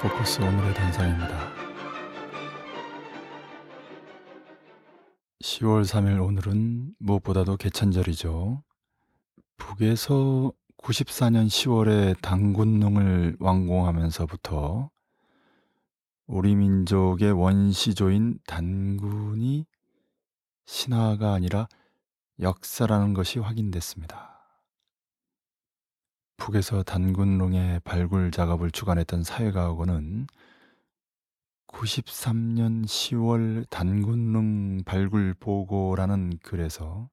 포커스 오늘의 단상입니다. 10월 3일 오늘은 무엇보다도 개천절이죠. 북에서 94년 10월에 단군릉을 완공하면서부터 우리 민족의 원시조인 단군이 신화가 아니라 역사라는 것이 확인됐습니다. 북에서 단군릉의 발굴 작업을 주관했던 사회과학원은 93년 10월 단군릉 발굴 보고라는 글에서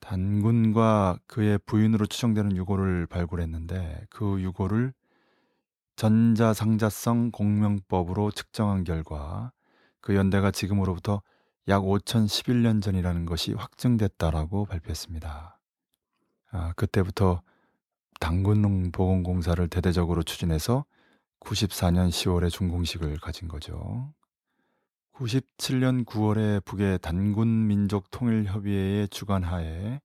단군과 그의 부인으로 추정되는 유골을 발굴했는데 그 유골을 전자상자성 공명법으로 측정한 결과 그 연대가 지금으로부터 약 5011년 전이라는 것이 확증됐다라고 발표했습니다. 아, 그때부터 당군릉 보건공사를 대대적으로 추진해서 94년 10월에 준공식을 가진 거죠. 97년 9월에 북의 단군민족통일협의회의 주관하에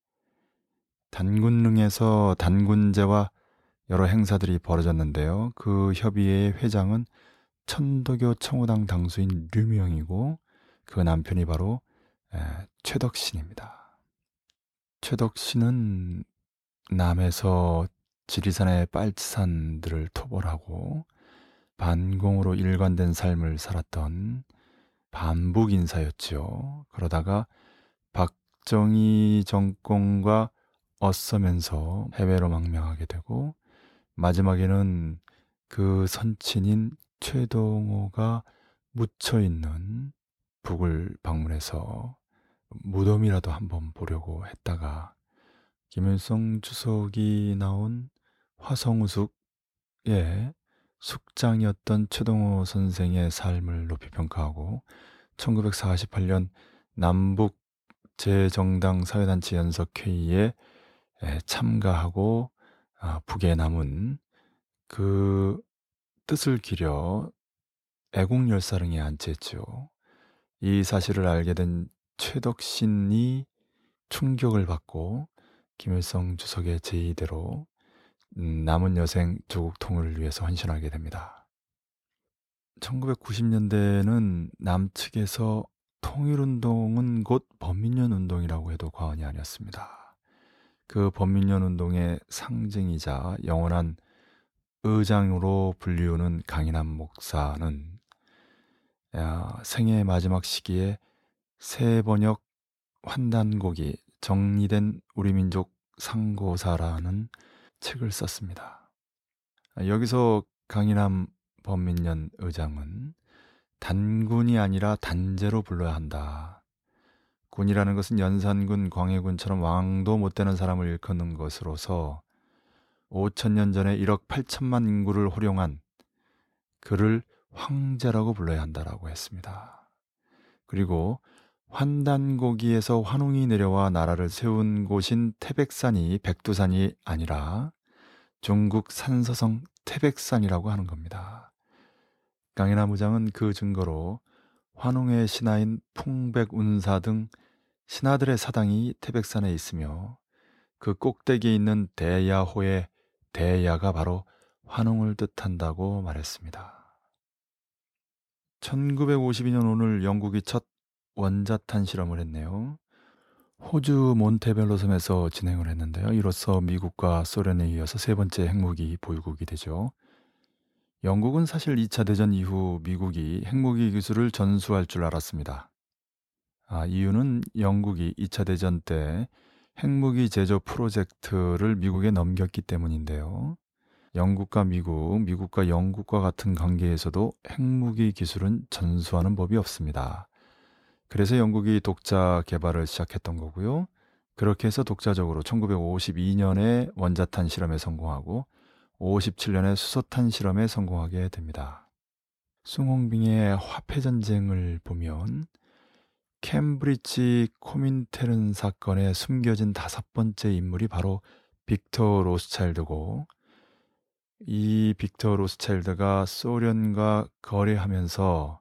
단군릉에서 단군제와 여러 행사들이 벌어졌는데요. 그 협의회의 회장은 천도교 청호당 당수인 류명이고 그 남편이 바로 최덕신입니다. 최덕신은 남에서 지리산의 빨치산들을 토벌하고 반공으로 일관된 삶을 살았던 반북 인사였지요. 그러다가 박정희 정권과 엇서면서 해외로 망명하게 되고 마지막에는 그 선친인 최동호가 묻혀 있는 북을 방문해서 무덤이라도 한번 보려고 했다가 김일성 주석이 나온 화성우숙의 숙장이었던 최동호 선생의 삶을 높이 평가하고 1948년 남북 재정당 사회단체 연석회의에 참가하고 아, 북에 남은 그 뜻을 기려 애국열사릉에 안치했죠. 이 사실을 알게 된 최덕신이 충격을 받고 김일성 주석의 제의대로 음, 남은 여생 조국 통일을 위해서 헌신하게 됩니다. 1990년대는 남측에서 통일운동은 곧 범민련 운동이라고 해도 과언이 아니었습니다. 그 범민련 운동의 상징이자 영원한 의장으로 불리우는 강인한 목사는 생애 마지막 시기에 새 번역 환단곡이 정리된 우리 민족 상고사라는 책을 썼습니다. 여기서 강인함 범민련 의장은 단군이 아니라 단제로 불러야 한다. 군이라는 것은 연산군, 광해군처럼 왕도 못 되는 사람을 일컫는 것으로서 5천 년 전에 1억 8천만 인구를 호령한 그를 황제라고 불러야 한다라고 했습니다. 그리고 환단고기에서 환웅이 내려와 나라를 세운 곳인 태백산이 백두산이 아니라 중국 산서성 태백산이라고 하는 겁니다. 강인나무장은 그 증거로 환웅의 신하인 풍백운사 등 신하들의 사당이 태백산에 있으며 그 꼭대기에 있는 대야호의 대야가 바로 환웅을 뜻한다고 말했습니다. 1952년 오늘 영국이 첫 원자탄 실험을 했네요. 호주 몬테벨로 섬에서 진행을 했는데요. 이로써 미국과 소련에 이어서 세 번째 핵무기 보유국이 되죠. 영국은 사실 2차 대전 이후 미국이 핵무기 기술을 전수할 줄 알았습니다. 아, 이유는 영국이 2차 대전 때 핵무기 제조 프로젝트를 미국에 넘겼기 때문인데요. 영국과 미국, 미국과 영국과 같은 관계에서도 핵무기 기술은 전수하는 법이 없습니다. 그래서 영국이 독자 개발을 시작했던 거고요. 그렇게 해서 독자적으로 1952년에 원자탄 실험에 성공하고 57년에 수소탄 실험에 성공하게 됩니다. 숭홍빙의 화폐 전쟁을 보면 캠브리지 코민테른 사건에 숨겨진 다섯 번째 인물이 바로 빅터 로스차일드고 이 빅터 로스차일드가 소련과 거래하면서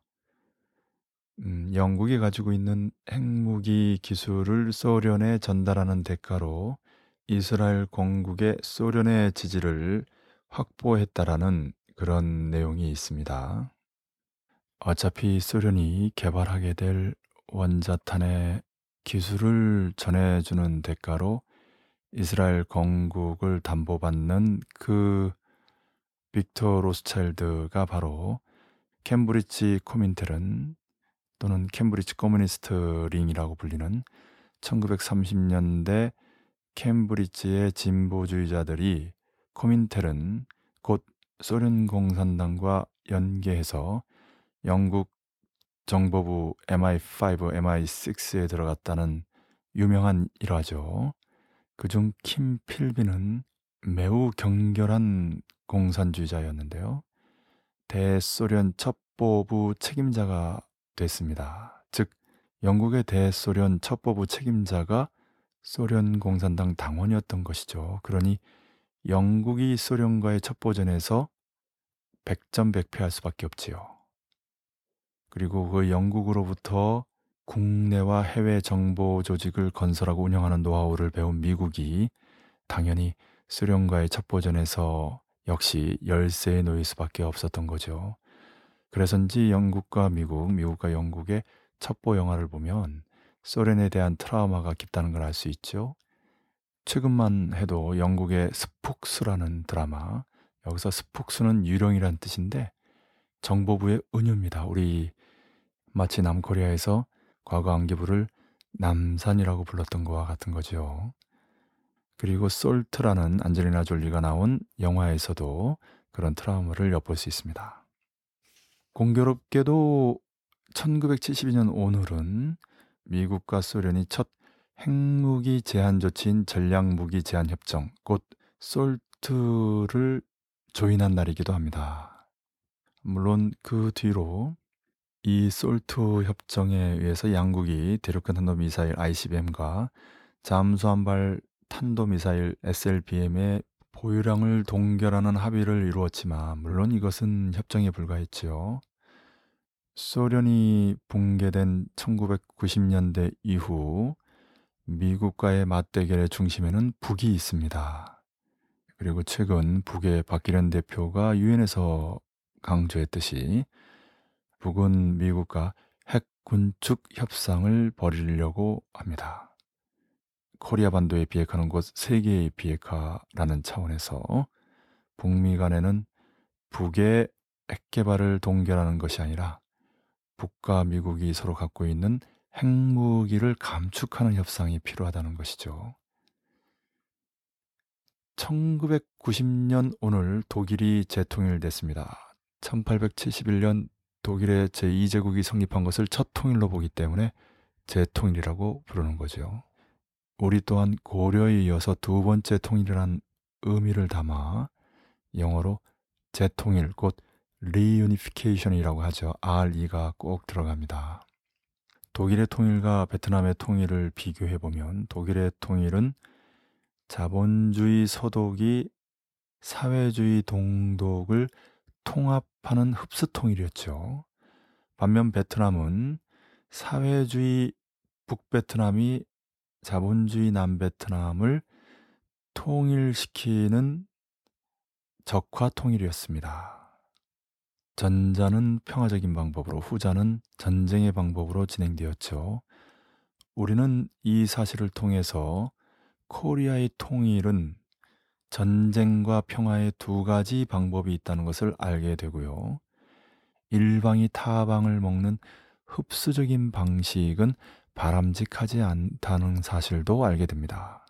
음, 영국이 가지고 있는 핵무기 기술을 소련에 전달하는 대가로 이스라엘 건국의 소련의 지지를 확보했다라는 그런 내용이 있습니다. 어차피 소련이 개발하게 될 원자탄의 기술을 전해주는 대가로 이스라엘 건국을 담보받는 그 빅터 로스차일드가 바로 캠브리지 코민테른 또는 Cambridge Communist Ring이라고 불리는 1930년대 캠브리지의 진보주의자들이 코민텔은 곧 소련 공산당과 연계해서 영국 정보부 MI5, MI6에 들어갔다는 유명한 일화죠. 그중 킴 필비는 매우 경결한 공산주의자였는데요. 대소련 첩보부 책임자가 됐습니다. 즉 영국의 대소련 첩보부 책임자가 소련 공산당 당원이었던 것이죠. 그러니 영국이 소련과의 첩보전에서 백전백패할 수밖에 없지요. 그리고 그 영국으로부터 국내와 해외 정보 조직을 건설하고 운영하는 노하우를 배운 미국이 당연히 소련과의 첩보전에서 역시 열세에 놓일 수밖에 없었던 거죠. 그래서인지 영국과 미국, 미국과 영국의 첩보 영화를 보면 소련에 대한 트라우마가 깊다는 걸 알 수 있죠. 최근만 해도 영국의 스폭스라는 드라마, 여기서 스폭스는 유령이란 뜻인데 정보부의 은유입니다. 우리 마치 남코리아에서 과거 안기부를 남산이라고 불렀던 것과 같은 거죠. 그리고 솔트라는 안젤리나 졸리가 나온 영화에서도 그런 트라우마를 엿볼 수 있습니다. 공교롭게도 1972년 오늘은 미국과 소련이 첫 핵무기 제한 조치인 전략무기 제한 협정, 곧 솔트를 조인한 날이기도 합니다. 물론 그 뒤로 이 솔트 협정에 의해서 양국이 대륙간 탄도미사일 ICBM과 잠수함발 탄도미사일 SLBM의 보유량을 동결하는 합의를 이루었지만 물론 이것은 협정에 불과했지요. 소련이 붕괴된 1990년대 이후 미국과의 맞대결의 중심에는 북이 있습니다. 그리고 최근 북의 박기련 대표가 유엔에서 강조했듯이 북은 미국과 핵 군축 협상을 벌이려고 합니다. 코리아 반도에 비핵화는 곧 세계의 비핵화라는 차원에서 북미 간에는 북의 핵 개발을 동결하는 것이 아니라 북과 미국이 서로 갖고 있는 핵무기를 감축하는 협상이 필요하다는 것이죠. 1990년 오늘 독일이 재통일됐습니다. 1871년 독일의 제2제국이 성립한 것을 첫 통일로 보기 때문에 재통일이라고 부르는 거죠. 우리 또한 고려에 이어서 두 번째 통일이란 의미를 담아 영어로 재통일, 곧 reunification이라고 하죠. RE가 꼭 들어갑니다. 독일의 통일과 베트남의 통일을 비교해 보면 독일의 통일은 자본주의 서독이 사회주의 동독을 통합하는 흡수 통일이었죠. 반면 베트남은 사회주의 북베트남이 자본주의 남베트남을 통일시키는 적화 통일이었습니다. 전자는 평화적인 방법으로, 후자는 전쟁의 방법으로 진행되었죠. 우리는 이 사실을 통해서 코리아의 통일은 전쟁과 평화의 두 가지 방법이 있다는 것을 알게 되고요. 일방이 타방을 먹는 흡수적인 방식은 바람직하지 않다는 사실도 알게 됩니다.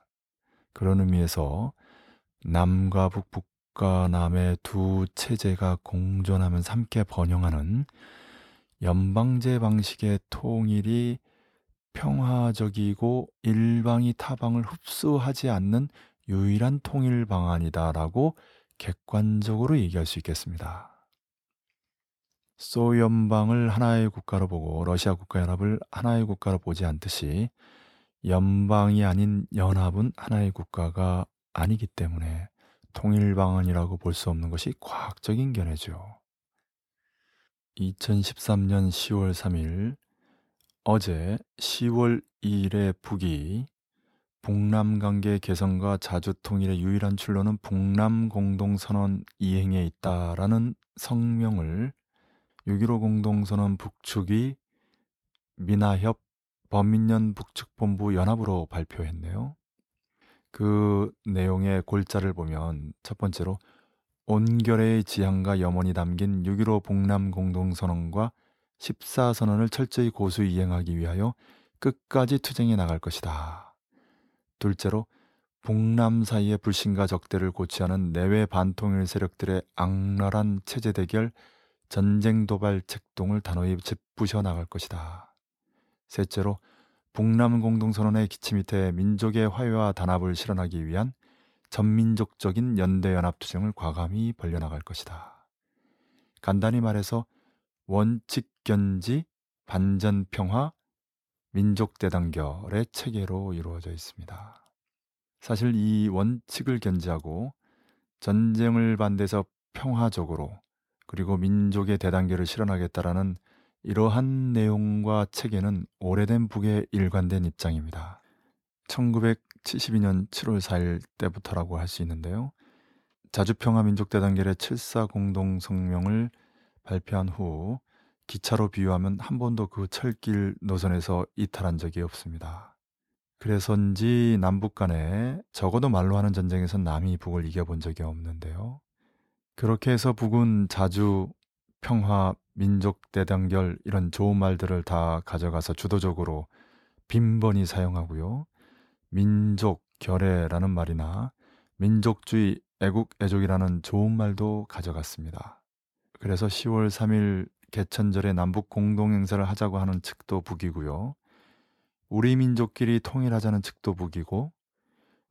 그런 의미에서 남과 북, 북과 남의 두 체제가 공존하면서 함께 번영하는 연방제 방식의 통일이 평화적이고 일방이 타방을 흡수하지 않는 유일한 통일 방안이다라고 객관적으로 얘기할 수 있겠습니다. 소연방을 하나의 국가로 보고 러시아 국가연합을 하나의 국가로 보지 않듯이 연방이 아닌 연합은 하나의 국가가 아니기 때문에 통일 방안이라고 볼 수 없는 것이 과학적인 견해죠. 2013년 10월 3일 어제 10월 2일에 북이 북남 관계 개선과 자주 통일의 유일한 출로는 북남 공동선언 이행에 있다라는 성명을 6.15 공동선언 북측이 민하협 범민련 북측본부 연합으로 발표했네요. 그 내용의 골자를 보면 첫 번째로 온결의 지향과 염원이 담긴 6.15 북남 공동선언과 14선언을 철저히 고수 이행하기 위하여 끝까지 투쟁해 나갈 것이다. 둘째로 북남 사이의 불신과 적대를 고취하는 내외 반통일 세력들의 악랄한 체제 대결, 전쟁 도발 책동을 단호히 짚부셔 나갈 것이다. 셋째로 북남 공동선언의 기치 밑에 민족의 화해와 단합을 실현하기 위한 전민족적인 연대연합 투쟁을 과감히 벌려나갈 것이다. 간단히 말해서 원칙 견지, 반전 평화, 민족 대단결의 체계로 이루어져 있습니다. 사실 이 원칙을 견지하고 전쟁을 반대해서 평화적으로 그리고 민족의 대단결을 실현하겠다라는 이러한 내용과 체계는 오래된 북의 일관된 입장입니다. 1972년 7월 4일 때부터라고 할 수 있는데요. 자주평화 민족대단결의 7사 공동성명을 발표한 후 기차로 비유하면 한 번도 그 철길 노선에서 이탈한 적이 없습니다. 그래서인지 남북 간에 적어도 말로 하는 전쟁에서 남이 북을 이겨본 적이 없는데요. 그렇게 해서 북은 자주 평화, 민족 대단결 이런 좋은 말들을 다 가져가서 주도적으로 빈번히 사용하고요. 민족 결애라는 말이나 민족주의 애국 애족이라는 좋은 말도 가져갔습니다. 그래서 10월 3일 개천절에 남북 공동 행사를 하자고 하는 측도 북이고요. 우리 민족끼리 통일하자는 측도 북이고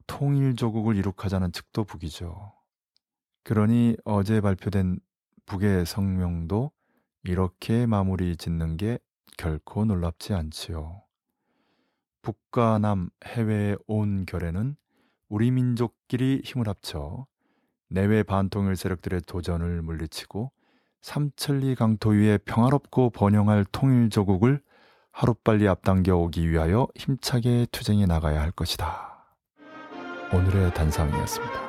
통일 조국을 이룩하자는 측도 북이죠. 그러니 어제 발표된 북의 성명도 이렇게 마무리 짓는 게 결코 놀랍지 않지요. 북과 남 해외의 온 결에는 우리 민족끼리 힘을 합쳐 내외 반통일 세력들의 도전을 물리치고 삼천리 강토 위에 평화롭고 번영할 통일조국을 하루빨리 앞당겨 오기 위하여 힘차게 투쟁해 나가야 할 것이다. 오늘의 단상이었습니다.